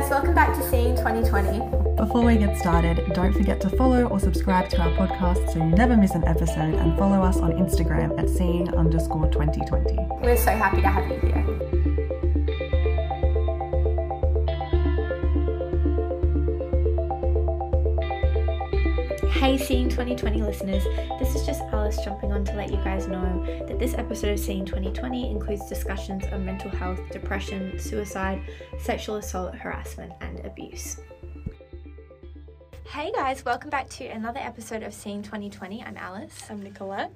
guys, welcome back to Seeing 2020. Before we get started, don't forget to follow or subscribe to our podcast so you never miss an episode and follow us on Instagram at seeing underscore 2020. We're so happy to have you here. Hey, Seeing 2020 listeners, this is just Alice jumping on to let you guys know that this episode of Seeing 2020 includes discussions on mental health, depression, suicide, sexual assault, harassment, and abuse. Hey guys, welcome back to another episode of Seeing 2020. I'm Alice. I'm Nicolette,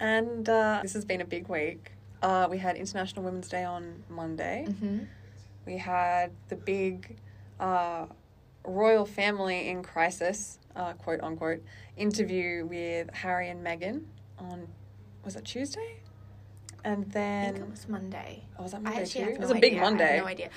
and uh, this has been a big week. Uh, we had International Women's Day on Monday. Mm-hmm. We had the big uh, royal family in crisis, uh, quote unquote, interview with Harry and Meghan on, was it Tuesday? And I then, think it was Monday. oh, was that I Monday too? have It was a big idea. I Monday. have no idea.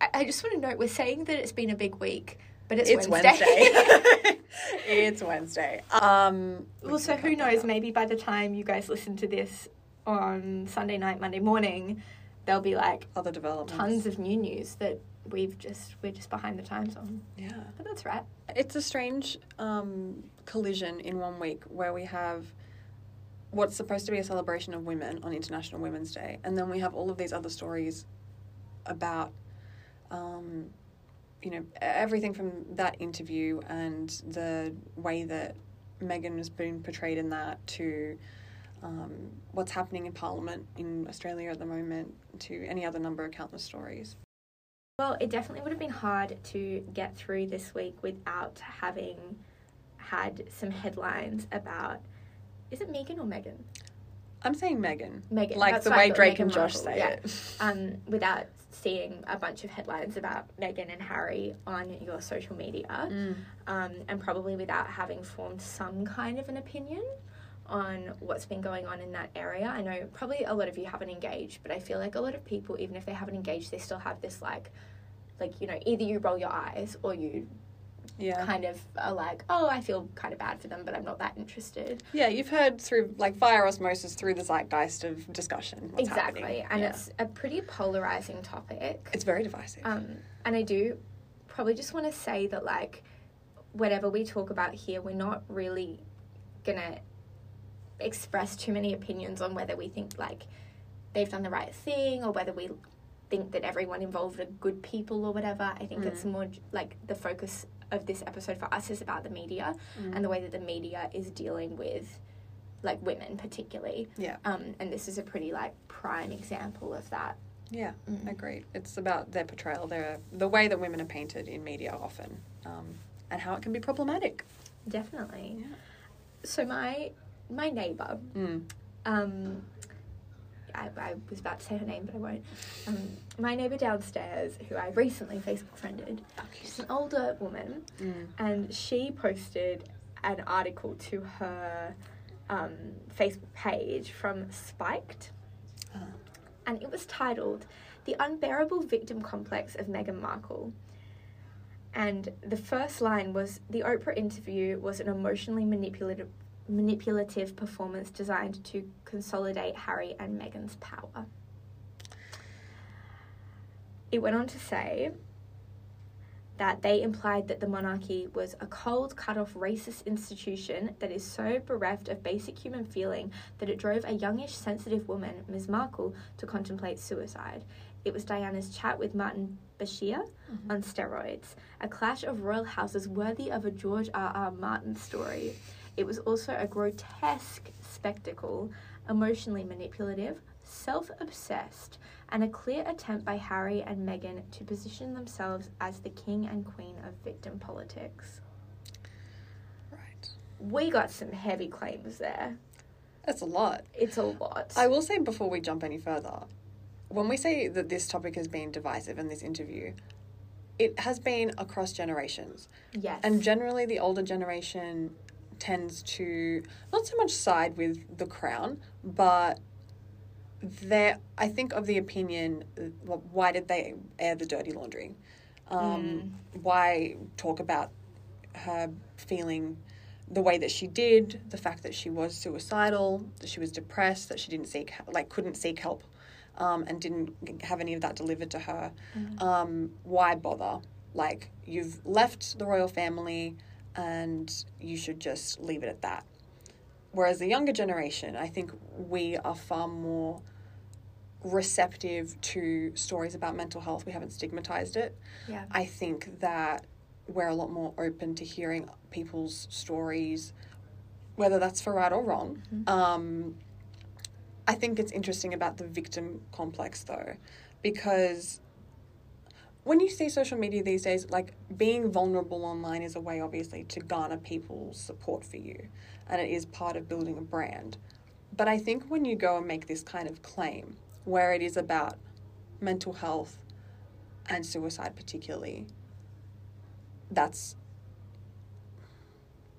I, I just want to note we're saying that it's been a big week, but it's, It's Wednesday. Wednesday. it's Wednesday. Um, well, so who knows? Maybe by the time you guys listen to this on Sunday night, Monday morning, there'll be like Other developments. tons of new news that we've just we're just behind the times on. Yeah. But that's right. It's a strange um, collision in one week where we have what's supposed to be a celebration of women on International Women's Day, and then we have all of these other stories about, um, you know, everything from that interview and the way that Megan has been portrayed in that to. Um, what's happening in Parliament in Australia at the moment, to any other number of countless stories. Well, it definitely would have been hard to get through this week without having had some headlines about. Is it Megan or Megan? I'm saying Meghan. Megan. Like That's the way Drake Meghan and Josh say yeah. it. um, without seeing a bunch of headlines about Meghan and Harry on your social media, Mm. um, and probably without having formed some kind of an opinion on what's been going on in that area. I know probably a lot of you haven't engaged, but I feel like a lot of people, even if they haven't engaged, they still have this like, like you know, either you roll your eyes or you Yeah. kind of are like, oh, I feel kind of bad for them, but I'm not that interested. Yeah, you've heard through like via osmosis through the zeitgeist of discussion. What's exactly, happening. and Yeah. it's a pretty polarizing topic. it's very divisive. Um, and I do probably just want to say that, like, whatever we talk about here, we're not really gonna express too many opinions on whether we think, like, they've done the right thing or whether we think that everyone involved are good people or whatever. I think it's more like the focus of this episode for us is about the media and the way that the media is dealing with, like, women particularly. yeah, Um, and this is a pretty, like, prime example of that. yeah, Mm. agreed. It's about their portrayal, their the way that women are painted in media often, um, and how it can be problematic. Definitely. Yeah. So my my neighbor, Mm. um, I, I was about to say her name, but I won't. Um, my neighbor downstairs, who I recently Facebook friended, she's an older woman, Mm. and she posted an article to her um, Facebook page from Spiked, and it was titled "The Unbearable Victim Complex of Meghan Markle." And the first line was the Oprah interview was an emotionally manipulative manipulative performance designed to consolidate Harry and Meghan's power. It went on to say that they implied that the monarchy was a cold, cut off, racist institution that is so bereft of basic human feeling that it drove a youngish, sensitive woman, Ms. Markle, to contemplate suicide. It was Diana's chat with Martin Bashir mm-hmm. on steroids, a clash of royal houses worthy of a George R. R. Martin story. It was also a grotesque spectacle, emotionally manipulative, self obsessed, and a clear attempt by Harry and Meghan to position themselves as the king and queen of victim politics. Right. We got some heavy claims there. That's a lot. It's a lot. I will say before we jump any further, when we say that this topic has been divisive in this interview, it has been across generations. yes. And generally, the older generation tends to not so much side with the crown, but they're, I think, of the opinion well, why did they air the dirty laundry? Um, Why talk about her feeling the way that she did, the fact that she was suicidal, that she was depressed, that she didn't seek like couldn't seek help um, and didn't have any of that delivered to her, Mm. um, why bother? Like, you've left the royal family and you should just leave it at that. Whereas the younger generation, I think we are far more receptive to stories about mental health. We haven't stigmatized it. Yeah. I think that we're a lot more open to hearing people's stories, whether that's for right or wrong. Um, I think it's interesting about the victim complex, though, because when you see social media these days, like being vulnerable online is a way, obviously, to garner people's support for you, and it is part of building a brand. But I think when you go and make this kind of claim, where it is about mental health and suicide, particularly, that's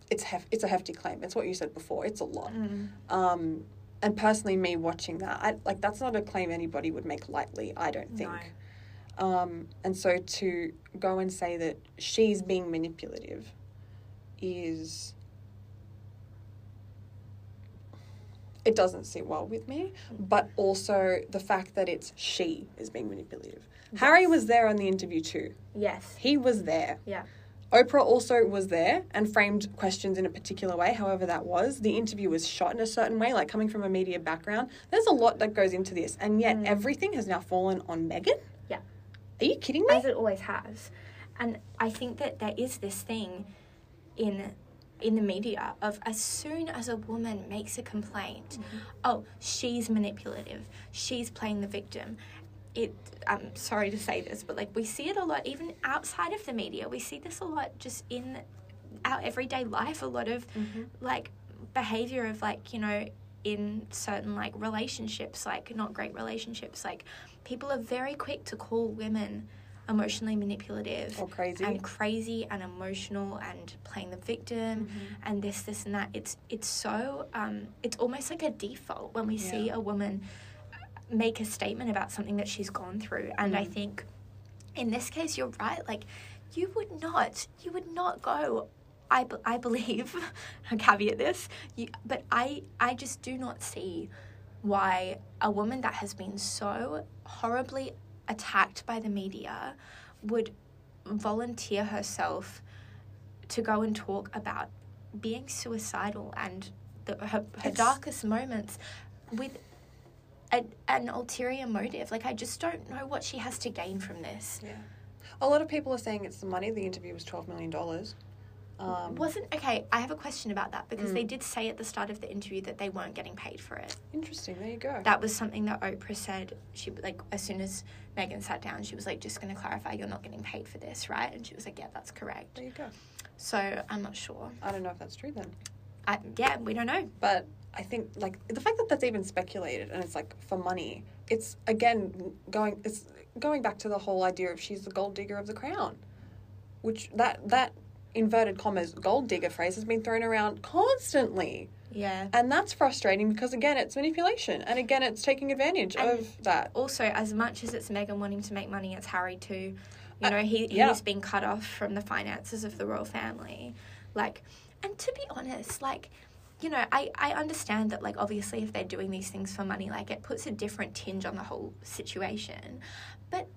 it's hef- it's a hefty claim. It's what you said before. It's a lot. Mm. Um, and personally, me watching that, I, like that's not a claim anybody would make lightly. I don't think. Um, and so to go and say that she's being manipulative is it doesn't sit well with me. But also the fact that it's she is being manipulative. Harry was there on the interview too. Yes. He was there. Yeah. Oprah also was there and framed questions in a particular way, however that was. The interview was shot in a certain way, like coming from a media background. There's a lot that goes into this, and yet mm. everything has now fallen on Meghan. Yeah. Are you kidding me? as it always has. And I think that there is this thing in in the media of as soon as a woman makes a complaint, mm-hmm. oh, she's manipulative, she's playing the victim. It I'm sorry to say this, but like we see it a lot even outside of the media. We see this a lot just in our everyday life, a lot of like behavior of like, you know, in certain like relationships, like not great relationships, like people are very quick to call women emotionally manipulative Or crazy. and crazy and emotional and playing the victim and this this and that it's it's so um it's almost like a default when we see a woman make a statement about something that she's gone through. And i mm. think in this case you're right. Like you would not you would not go i, I believe i caveat this you, but i i just do not see why a woman that has been so horribly attacked by the media would volunteer herself to go and talk about being suicidal and the, her, her darkest moments with a, an ulterior motive. Like, I just don't know what she has to gain from this. yeah. A lot of people are saying it's the money. The interview was $12 million. Um, Wasn't okay. I have a question about that because Mm. they did say at the start of the interview that they weren't getting paid for it. interesting. There you go. That was something that Oprah said. She like as soon as Megan sat down, she was like, "Just going to clarify, you're not getting paid for this, right?" And she was like, "Yeah, that's correct." there you go. So I'm not sure. I don't know if that's true then. I, yeah, we don't know. But I think like the fact that that's even speculated and it's like for money, it's again going it's going back to the whole idea of she's the gold digger of the crown, which that that inverted commas gold digger phrase has been thrown around constantly, Yeah. and that's frustrating because again it's manipulation and again it's taking advantage And- of that. Also, as much as it's Megan wanting to make money, it's Harry too. You Uh, know, he yeah. he's been cut off from the finances of the royal family. Like, and to be honest, like, you know, I I understand that like obviously if they're doing these things for money, like it puts a different tinge on the whole situation. But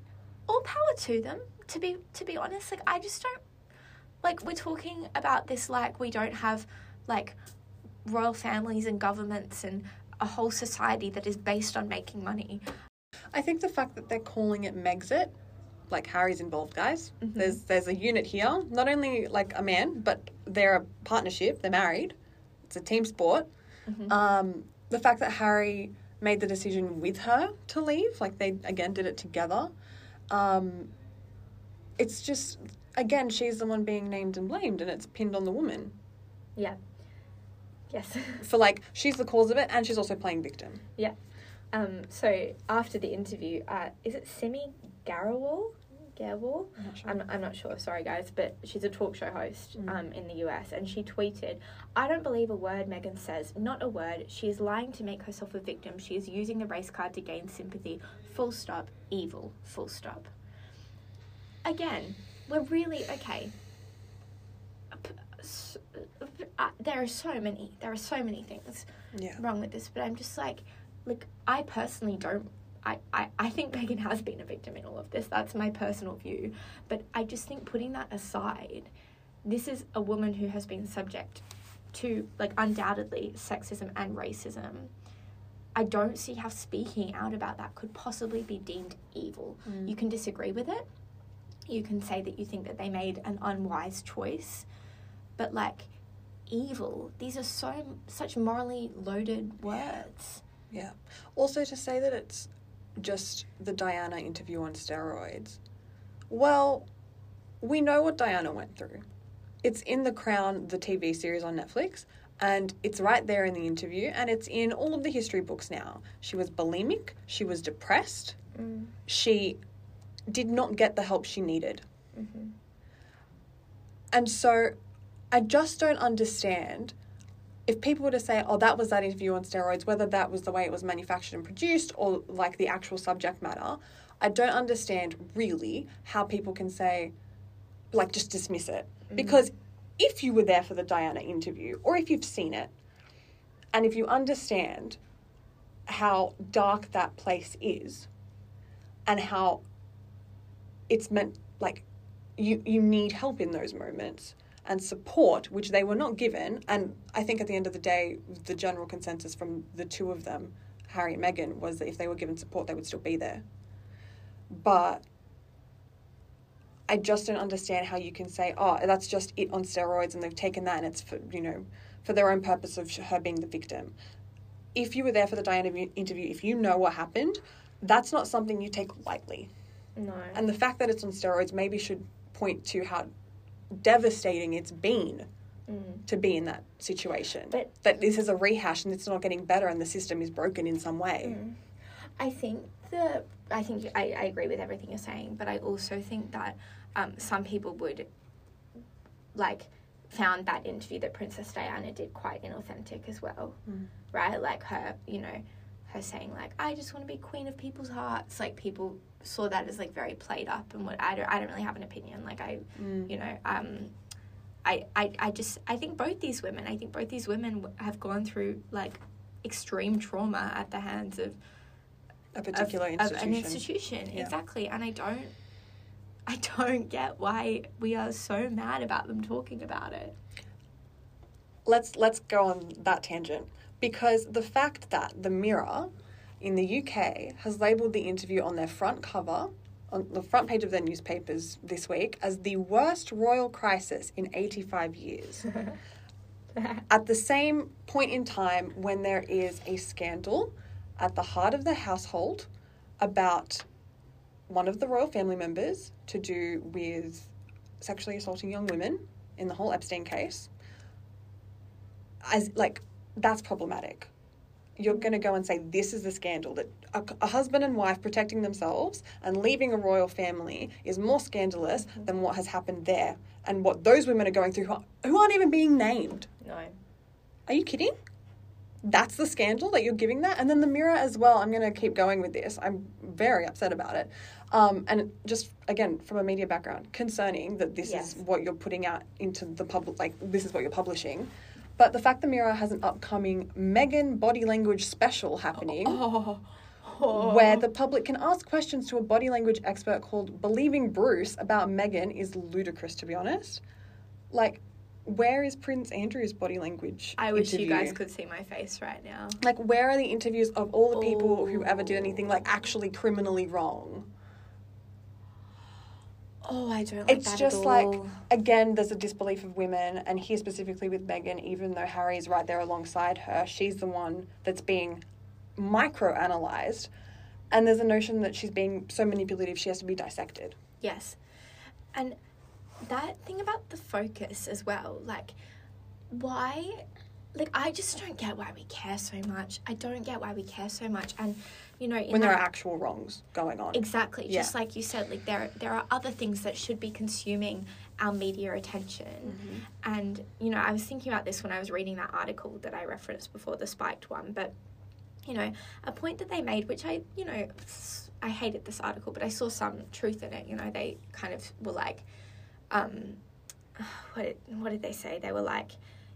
all power to them. To be to be honest, like I just don't like we're talking about this like we don't have like royal families and governments and a whole society that is based on making money. I think the fact that they're calling it Megxit, like Harry's involved, guys. Mm-hmm. There's there's a unit here, not only like a man, but they're a partnership. They're married. It's a team sport. Mm-hmm. Um, the fact that Harry made the decision with her to leave, like they again did it together. Um, it's just again she's the one being named and blamed, and it's pinned on the woman Yeah. Yes. for like she's the cause of it, and she's also playing victim. Yeah. Um, so after the interview, uh, is it Simi Garewal? Not sure. I'm, I'm not sure, sorry guys, but she's a talk show host Mm. um, in the US and she tweeted, I don't believe a word Megan says, not a word. She is lying to make herself a victim. She is using the race card to gain sympathy. Full stop. Evil. Full stop. Again, we're really, okay. Uh, There are so many, there are so many things yeah. wrong with this, but I'm just like, like I personally don't I, I, I think Megan has been a victim in all of this. That's my personal view. But I just think putting that aside, this is a woman who has been subject to, like, undoubtedly sexism and racism. I don't see how speaking out about that could possibly be deemed evil. Mm. You can disagree with it. You can say that you think that they made an unwise choice. But, like, evil, these are so such morally loaded words. Yeah. Also, to say that it's just the Diana interview on steroids. Well, we know what Diana went through. It's in The Crown, the TV series on Netflix, and it's right there in the interview, and it's in all of the history books now. She was bulimic, she was depressed, Mm. she did not get the help she needed. hmm And so I just don't understand if people were to say, oh, that was that interview on steroids, whether that was the way it was manufactured and produced or like the actual subject matter, I don't understand really how people can say, like, just dismiss it. Mm. Because if you were there for the Diana interview or if you've seen it, and if you understand how dark that place is and how it's meant, like, you, you need help in those moments and support, which they were not given. And I think at the end of the day, the general consensus from the two of them, Harry and Meghan, was that if they were given support, they would still be there. But I just don't understand how you can say, oh, that's just it on steroids and they've taken that and it's for, you know, for their own purpose of her being the victim. If you were there for the Diana interview, if you know what happened, that's not something you take lightly. No. And the fact that it's on steroids maybe should point to how devastating it's been Mm. to be in that situation. But- that this is a rehash and it's not getting better and the system is broken in some way. Mm. I think the I think I, I agree with everything you're saying, but I also think that um, some people would like found that interview that Princess Diana did quite inauthentic as well, Mm. right? Like her, you know, her saying like I just want to be queen of people's hearts. Like people saw that as like very played up, and what I don't I don't really have an opinion. Like I Mm. you know um I, I i just i think both these women i think both these women have gone through like extreme trauma at the hands of, A particular of, institution. of an institution Yeah. exactly and i don't i don't get why we are so mad about them talking about it let's let's go on that tangent because the fact that the Mirror in the UK has labelled the interview on their front cover on the front page of their newspapers this week as the worst royal crisis in 85 years. at the same point in time when there is a scandal at the heart of the household about one of the royal family members to do with sexually assaulting young women in the whole Epstein case as like that's problematic. You're going to go and say this is the scandal that a, a husband and wife protecting themselves and leaving a royal family is more scandalous than what has happened there and what those women are going through who aren't- who aren't even being named. No. Are you kidding? That's the scandal that you're giving that? And then the mirror as well. I'm going to keep going with this. I'm very upset about it. Um, and just again from a media background concerning that this Yes. is what you're putting out into the public like this is what you're publishing but the fact the mirror has an upcoming megan body language special happening oh, where the public can ask questions to a body language expert called believing bruce about megan is ludicrous to be honest like where is prince andrew's body language i wish you guys could see my face right now Like, where are the interviews of all the people who ever did Oh. anything like actually criminally wrong? Oh i don't like It's just like again, there's a disbelief of women, and here specifically with Megan, even though Harry's right there alongside her, she's the one that's being micro-analyzed, and there's a notion that she's being so manipulative she has to be dissected. Yes. And that thing about the focus as well, like, why? Like, I just don't get why we care so much. I don't get why we care so much. And, you know, in when there that- are actual wrongs going on. Exactly. Yeah. Just like you said, like there there are other things that should be consuming our media attention. Mm-hmm. And you know, I was thinking about this when I was reading that article that I referenced before, the spiked one. But you know, a point that they made, which I you know, i hated this article, but I saw some truth in it. You know, they kind of were like, um, what what did they say? They were like,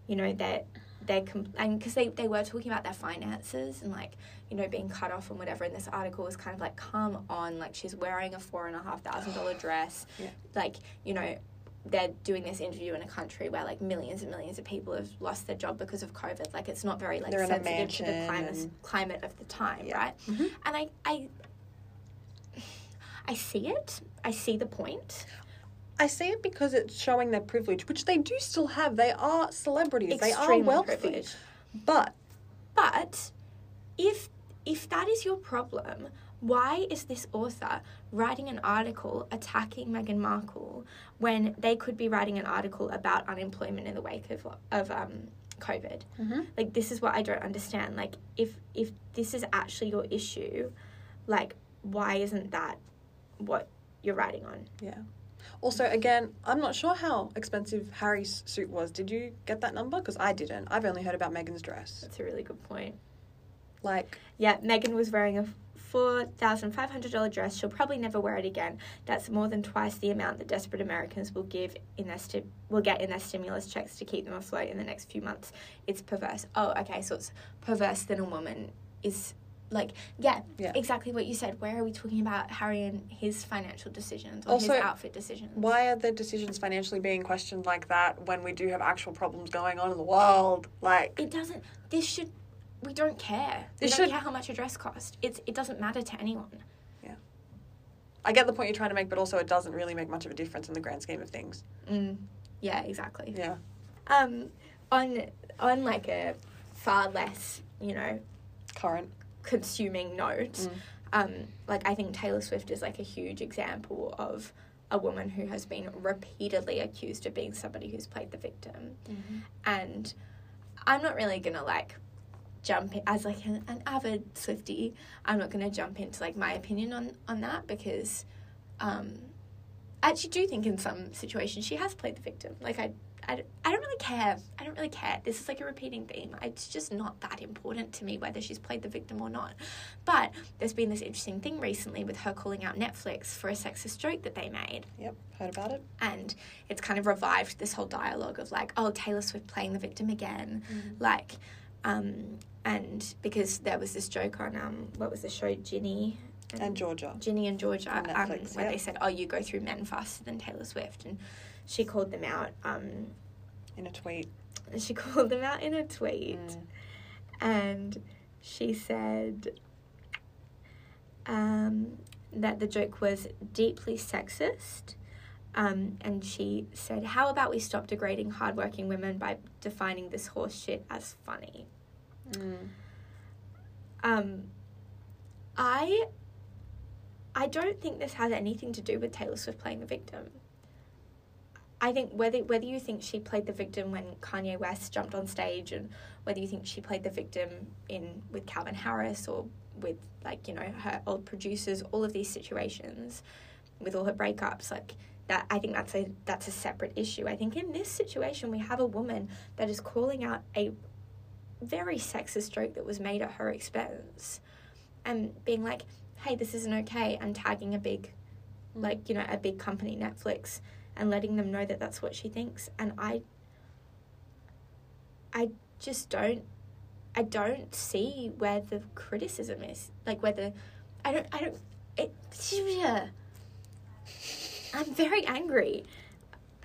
you know, that they're com- and because they, they were talking about their finances and like you know being cut off and whatever and this article was kind of like come on like she's wearing a four and a half thousand dollar dress Yeah. like you know they're doing this interview in a country where like millions and millions of people have lost their job because of covid like it's not very like They're sensitive to the climate climate of the time Yeah. right Mhm. and i i i see it i see the point I see it because it's showing their privilege, which they do still have. They are celebrities. they are Extremely wealthy. privileged. But But if if that is your problem, why is this author writing an article attacking Meghan Markle when they could be writing an article about unemployment in the wake of of um, COVID? Mhm. Like this is what I don't understand. Like if if this is actually your issue, like why isn't that what you're writing on? yeah. Also, again, I'm not sure how expensive Harry's suit was. Did you get that number? Because I didn't. I've only heard about Meghan's dress. That's a really good point. Like, Yeah, Megan was wearing a four thousand five hundred dollar dress. She'll probably never wear it again. That's more than twice the amount that desperate Americans will give in their sti- will get in their stimulus checks to keep them afloat in the next few months. It's perverse. Oh, okay, so it's perverse that a woman is like yeah, Yeah. exactly what you said. Where are we talking about Harry and his financial decisions or Also, his outfit decisions? why are the decisions financially being questioned like that when we do have actual problems going on in the world? Like, It doesn't. This should. We don't care. We This don't should- care how much a dress cost. It's. It doesn't matter to anyone. Yeah. I get the point you're trying to make, but also it doesn't really make much of a difference in the grand scheme of things. Mm. Yeah, exactly. Yeah. Um, on on like a far less, you know, Current. Consuming note, Mm. um, like I think Taylor Swift is like a huge example of a woman who has been repeatedly accused of being somebody who's played the victim, and I'm not really gonna like jump in, as like an, an avid Swifty. I'm not gonna jump into like my opinion on on that because, um, I actually do think in some situations she has played the victim. Like I. I, I don't really care. I don't really care. This is like a repeating theme. It's just not that important to me whether she's played the victim or not. But there's been this interesting thing recently with her calling out Netflix for a sexist joke that they made Yep. Heard about it? and it's kind of revived this whole dialogue of like oh taylor swift playing the victim again like um and because there was this joke on um what was the show ginny And Georgia. ginny and georgia On um, where yeah. they said oh you go through men faster than taylor swift and she called them out um In a tweet. she called them out in a tweet Mm. and she said um, that the joke was deeply sexist. Um, and she said, How about we stop degrading hardworking women by defining this horse shit as funny? Mm. Um, I I don't think this has anything to do with Taylor Swift playing the victim. I think whether whether you think she played the victim when Kanye West jumped on stage, and whether you think she played the victim in with Calvin Harris or with like you know her old producers, all of these situations, with all her breakups, like that, I think that's a that's a separate issue. I think in this situation we have a woman that is calling out a very sexist joke that was made at her expense, and being like, "Hey, this isn't okay," and tagging a big, like you know, a big company, Netflix, and letting them know that that's what she thinks. And I, I just don't, I don't see where the criticism is. Like whether, I don't, I don't. It, I'm very angry.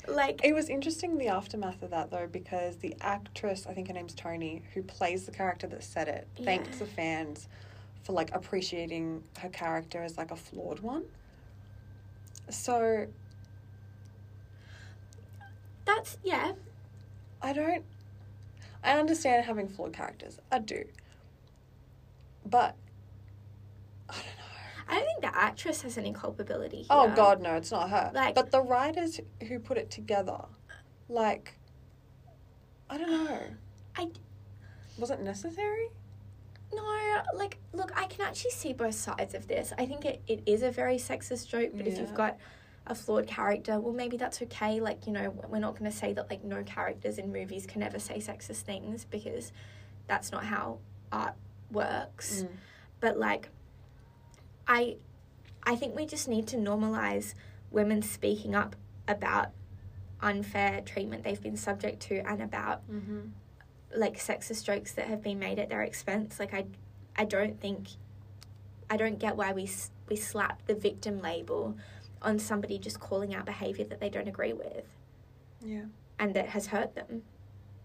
Like It was interesting the aftermath of that though, because the actress, I think her name's Tony, who plays the character that said it, thanked the fans for like appreciating her character as like a flawed one. So that's yeah. I don't. I understand having flawed characters. I do. But I don't know. I don't think the actress has any culpability here. Oh God, no, it's not her. Like- but the writers who put it together, like, I don't know. I Was it necessary? no, like look, I can actually see both sides of this. I think it, it is a very sexist joke, but if you've got a flawed character, well maybe that's okay. Like, you know, we're not gonna say that like no characters in movies can ever say sexist things because that's not how art works. Mm. but like i i think we just need to normalize women speaking up about unfair treatment they've been subject to and about Mm-hmm. like sexist jokes that have been made at their expense. Like I, I don't think, I don't get why we we slap the victim label on somebody just calling out behavior that they don't agree with Yeah. and that has hurt them.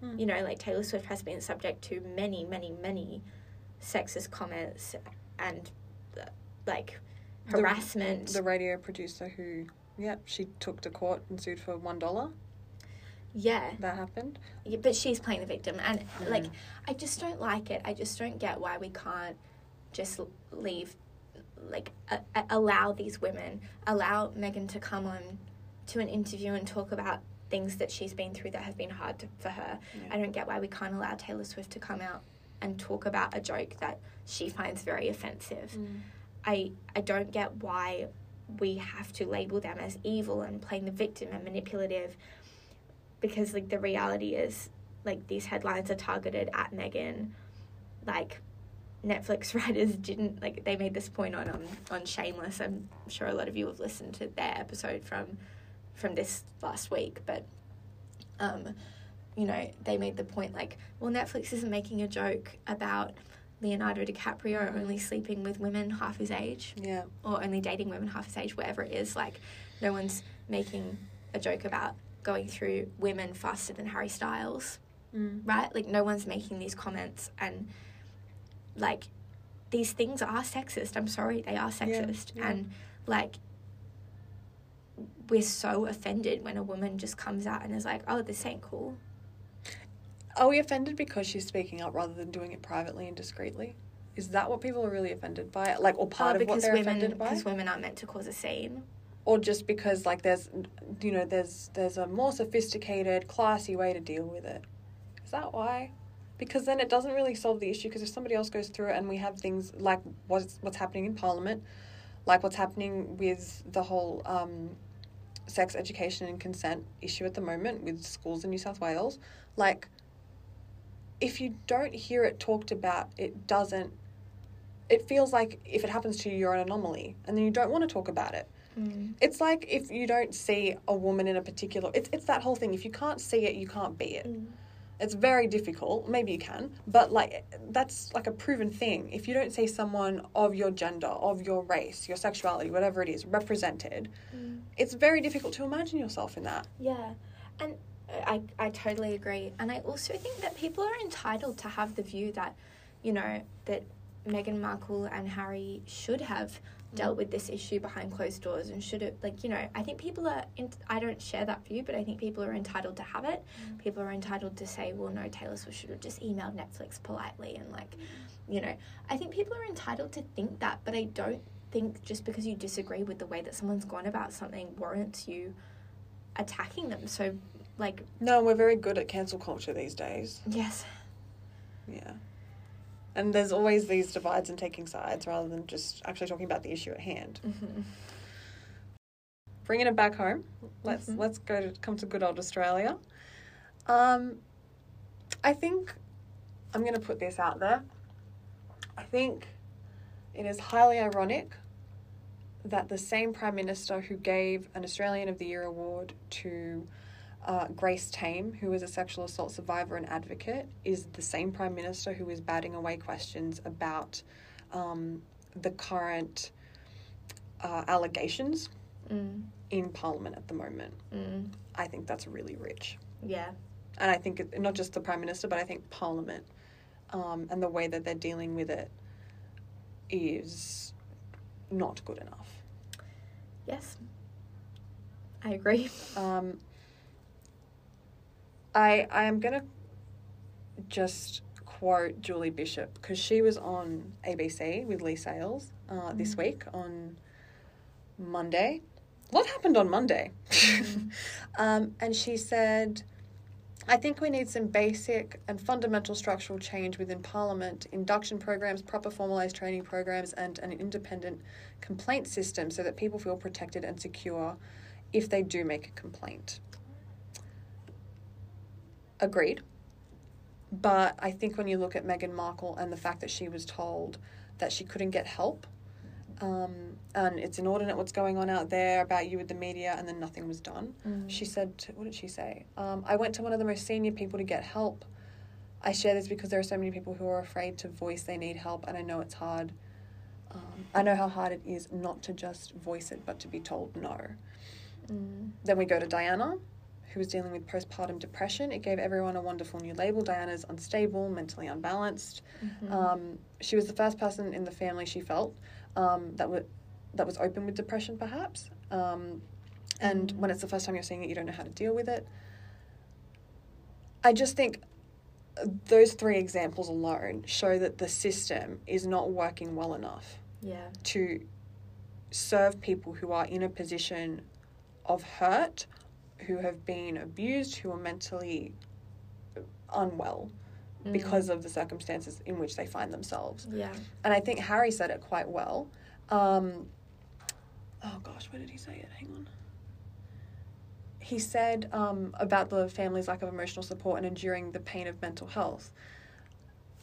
Mm. You know, like Taylor Swift has been subject to many, many, many sexist comments and uh, like The- harassment. The radio producer who, yeah, she took to court and sued for one dollar. yeah. That happened. Yeah, but she's playing the victim and like Mm. i just don't like it i just don't get why we can't just leave like a, a- allow these women allow megan to come on to an interview and talk about things that she's been through that have been hard to, for her Yeah. i don't get why we can't allow taylor swift to come out and talk about a joke that she finds very offensive Mm. I I don't get why we have to label them as evil and playing the victim and manipulative because like the reality is like these headlines are targeted at Megan like Netflix writers didn't like they made this point on um, on Shameless I'm sure a lot of you have listened to their episode from from this last week but um you know they made the point like well Netflix isn't making a joke about Leonardo DiCaprio only sleeping with women half his age Yeah. or only dating women half his age, whatever it is. Like, no one's making a joke about going through women faster than Harry Styles, Mm. right? Like, no one's making these comments. And, like, these things are sexist. I'm sorry, they are sexist. yeah. And, like, we're so offended when a woman just comes out and is like, oh, this ain't cool. Are we offended because she's speaking up rather than doing it privately and discreetly? Is that what people are really offended by? Like, or part oh, of what they're women, offended by? because women aren't meant to cause a scene. or just because like there's you know there's there's a more sophisticated classy way to deal with it is that why because then it doesn't really solve the issue because if somebody else goes through it and we have things like what's what's happening in parliament like what's happening with the whole um, sex education and consent issue at the moment with schools in new south wales like if you don't hear it talked about it doesn't it feels like if it happens to you you're an anomaly and then you don't want to talk about it Mm. it's like if you don't see a woman in a particular it's it's that whole thing. If you can't see it, you can't be it. Mm. It's very difficult. Maybe you can, but like that's like a proven thing. If you don't see someone of your gender, of your race, your sexuality, whatever it is, represented, Mm. it's very difficult to imagine yourself in that. Yeah, and I I totally agree, and I also think that people are entitled to have the view that, you know, that Meghan Markle and Harry should have dealt mm. with this issue behind closed doors and should have like you know I think people are in, I don't share that view but I think people are entitled to have it. Mm. People are entitled to say well no Taylor Swift should have just emailed Netflix politely and like mm. you know I think people are entitled to think that but I don't think just because you disagree with the way that someone's gone about something warrants you attacking them. So like No, we're very good at cancel culture these days. yes. Yeah. And there's always these divides and taking sides rather than just actually talking about the issue at hand. mm-hmm. bringing it back home. Let's Mhm. let's go to come to good old Australia. Um, I think I'm going to put this out there. I think it is highly ironic that the same prime minister who gave an Australian of the Year award to uh, Grace Tame, who is a sexual assault survivor and advocate, is the same prime minister who is batting away questions about um, the current uh, allegations mm, in Parliament at the moment. mm, I think that's really rich. yeah And I think it, not just the Prime Minister, but I think Parliament um, and the way that they're dealing with it is not good enough. yes I agree Um, I I am gonna just quote Julie Bishop because she was on ABC with Leigh Sales uh, this Mm. week on Monday. What happened on Monday? Mm. um, and she said, I think we need some basic and fundamental structural change within Parliament, induction programs, proper formalised training programs, and an independent complaint system so that people feel protected and secure if they do make a complaint. Agreed. But I think when you look at Meghan Markle and the fact that she was told that she couldn't get help, um, and it's inordinate what's going on out there about you with the media, and then nothing was done. Mm. She said, what did she say? Um, I went to one of the most senior people to get help, I share this because there are so many people who are afraid to voice they need help, and I know it's hard. Um, I know how hard it is not to just voice it, but to be told no. Mm. Then we go to Diana, who was dealing with postpartum depression. It gave everyone a wonderful new label. Diana's unstable, mentally unbalanced. Mhm. Um, she was the first person in the family she felt um, that was that was open with depression, perhaps. Um, and Mm. when it's the first time you're seeing it, you don't know how to deal with it. I just think those three examples alone show that the system is not working well enough yeah. to serve people who are in a position of hurt, who have been abused, who are mentally unwell Mm. because of the circumstances in which they find themselves. Yeah. And I think Harry said it quite well. Um, oh gosh, where did he say it? Hang on. He said um, about the family's lack of emotional support and enduring the pain of mental health.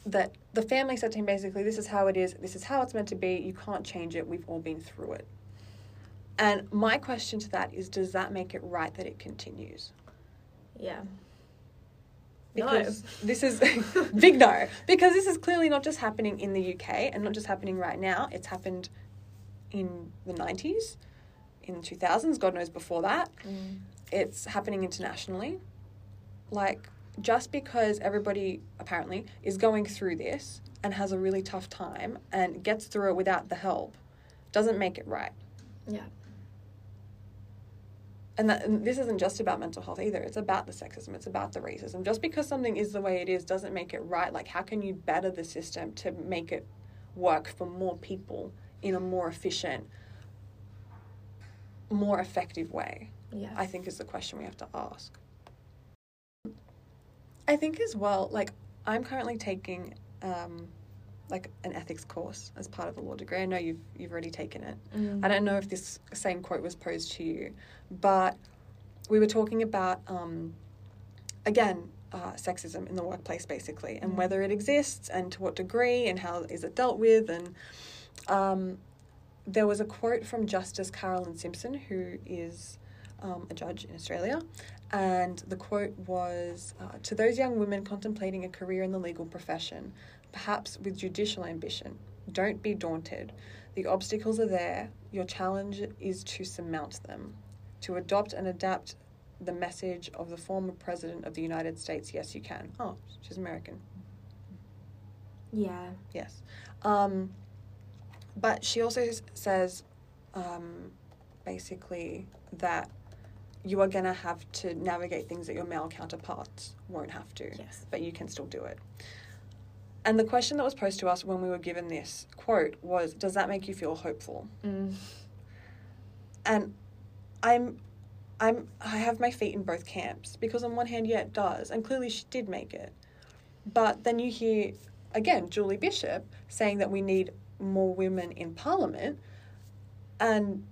That the family said to him basically, This is how it is, this is how it's meant to be, you can't change it, we've all been through it. And my question to that is Does that make it right that it continues? Yeah. Because this is big no. Because this is clearly not just happening in the UK and not just happening right now. It's happened in the 90s, in the 2000s, God knows before that. Mm. It's happening internationally. Like, just because everybody apparently is going through this and has a really tough time and gets through it without the help doesn't make it right. Yeah. And, that, and this isn't just about mental health either. It's about the sexism. It's about the racism. Just because something is the way it is doesn't make it right. Like, how can you better the system to make it work for more people in a more efficient, more effective way? Yeah. I think is the question we have to ask. I think as well, like, I'm currently taking um, like an ethics course as part of the law degree. I know you've you've already taken it. Mm. I don't know if this same quote was posed to you, but we were talking about, um, again, uh, sexism in the workplace, basically, and Mm. whether it exists and to what degree and how is it dealt with. And um, there was a quote from Justice Carolyn Simpson, who is um, a judge in Australia. And the quote was uh, To those young women contemplating a career in the legal profession, perhaps with judicial ambition, don't be daunted. The obstacles are there. Your challenge is to surmount them, to adopt and adapt the message of the former president of the United States. Yes, you can. Oh, she's American. Yeah. Yes. Um, but she also says um, basically that you are going to have to navigate things that your male counterparts won't have to, Yes. but you can still do it. And the question that was posed to us when we were given this quote was Does that make you feel hopeful? Mm. and I'm I'm I have my feet in both camps because on one hand, yeah, it does, and clearly she did make it. But then you hear again Julie Bishop saying that we need more women in Parliament, and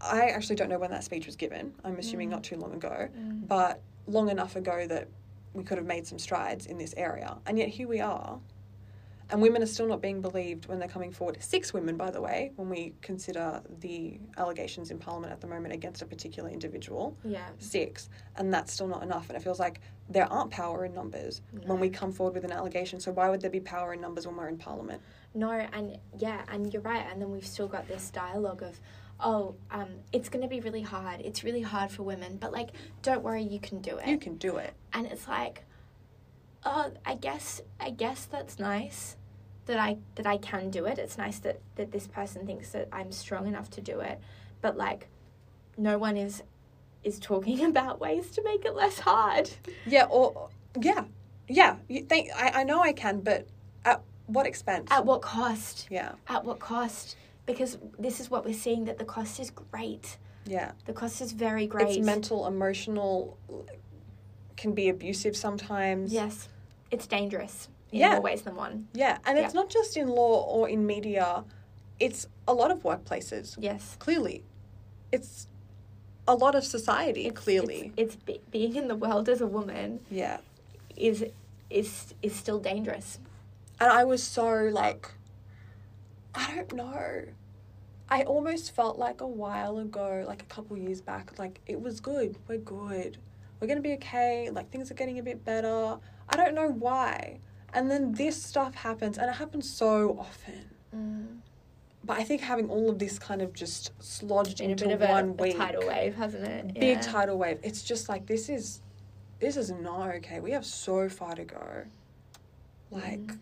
I actually don't know when that speech was given. I'm assuming Mm. not too long ago, Mm. but long enough ago that we could have made some strides in this area, and yet here we are. And women are still not being believed when they're coming forward. Six women, by the way, when we consider the allegations in Parliament at the moment against a particular individual. Yeah. Six. And that's still not enough. And it feels like there aren't power in numbers when we come forward with an allegation. So why would there be power in numbers when we're in Parliament? No, and yeah, and you're right. And then we've still got this dialogue of, oh, um, it's going to be really hard. It's really hard for women, but like, don't worry, you can do it. You can do it. and it's like, oh, I guess, I guess that's nice that I that I can do it. It's nice that that this person thinks that I'm strong enough to do it, but like, no one is is talking about ways to make it less hard. Yeah, or, yeah, yeah. You think, I, I know I can, but at what expense? At what cost? yeah, At what cost? Because this is what we're seeing that the cost is great. yeah. The cost is very great. It's mental, emotional, can be abusive sometimes. Yes, it's dangerous in Yeah. more ways than one. Yeah, and it's not just in law or in media, it's a lot of workplaces, Yes. clearly. It's a lot of society, It's, clearly. it's, it's be, being in the world as a woman yeah. is is is still dangerous. And I was so like, I don't know. I almost felt like a while ago, like a couple years back, like it was good. We're good. We're going to be okay. Like things are getting a bit better. I don't know why. And then this stuff happens, and it happens so often. Mm. But I think having all of this kind of just slodged a into bit of one a, a week, tidal wave, hasn't it? big Yeah. tidal wave. It's just like this is, this is not okay. We have so far to go. Like, Mm.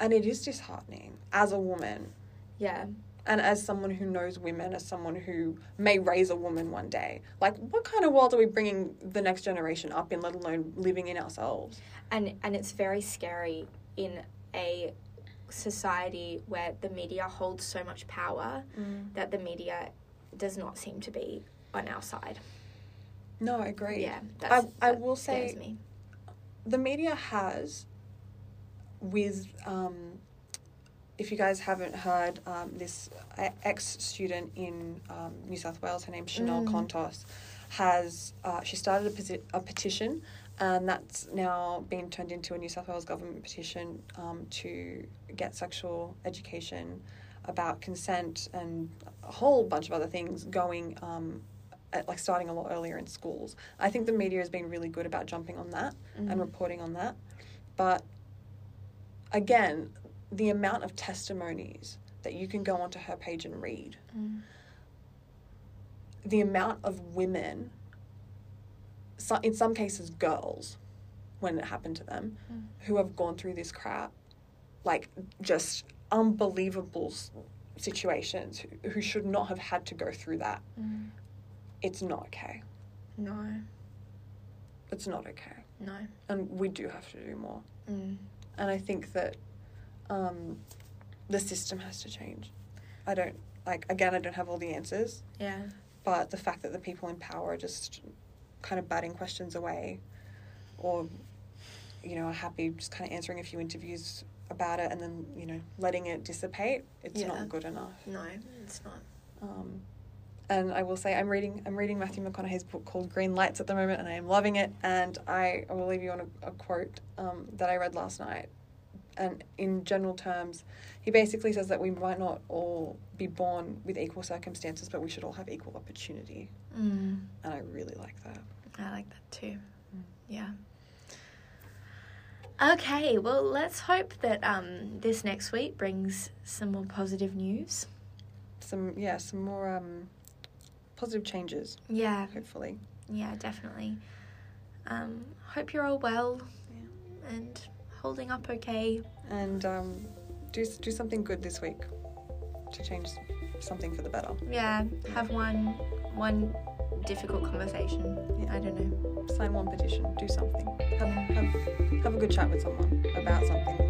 and it is disheartening as a woman Yeah. And as someone who knows women, as someone who may raise a woman one day. Like, what kind of world are we bringing the next generation up in, let alone living in ourselves? and and it's very scary in a society where the media holds so much power that the media does not seem to be on our side. No, I agree. Yeah, that's, I that will say- me. the media has with um, if you guys haven't heard um, this ex student in um, New South Wales her name's Chanel Mm. Contos has uh, she started a, posi- a petition and that's now been turned into a New South Wales government petition um, to get sexual education about consent and a whole bunch of other things going um, at, like starting a lot earlier in schools. I think the media has been really good about jumping on that and Mhm. reporting on that. But again, the amount of testimonies that you can go onto her page and read, Mm. the amount of women, so, in some cases girls, when it happened to them, Mm. who have gone through this crap, like just unbelievable situations, who, who should not have had to go through that. Mm. It's not okay. No, It's not okay. no. And we do have to do more. Mm. and I think that um, the system has to change. I don't like again. I don't have all the answers, Yeah. but the fact that the people in power are just kind of batting questions away, or you know, are happy just kind of answering a few interviews about it and then you know letting it dissipate. It's Yeah. not good enough. No, it's not. Um, and I will say I'm reading I'm reading Matthew McConaughey's book called Green Lights at the moment, and I am loving it. And I, will leave you on a, a quote um, that I read last night. And in general terms, he basically says that we might not all be born with equal circumstances, but we should all have equal opportunity. Mm. And I really like that. I like that too. Mm. Yeah. Okay, well, let's hope that um, this next week brings some more positive news. Some yeah, some more um, positive changes, Yeah, hopefully. yeah, definitely. Um, hope you're all well and holding up okay. And um, do do something good this week to change something for the better. Yeah, have one one difficult conversation. Yeah. I don't know. sign one petition, do something. Have, have, have a good chat with someone about something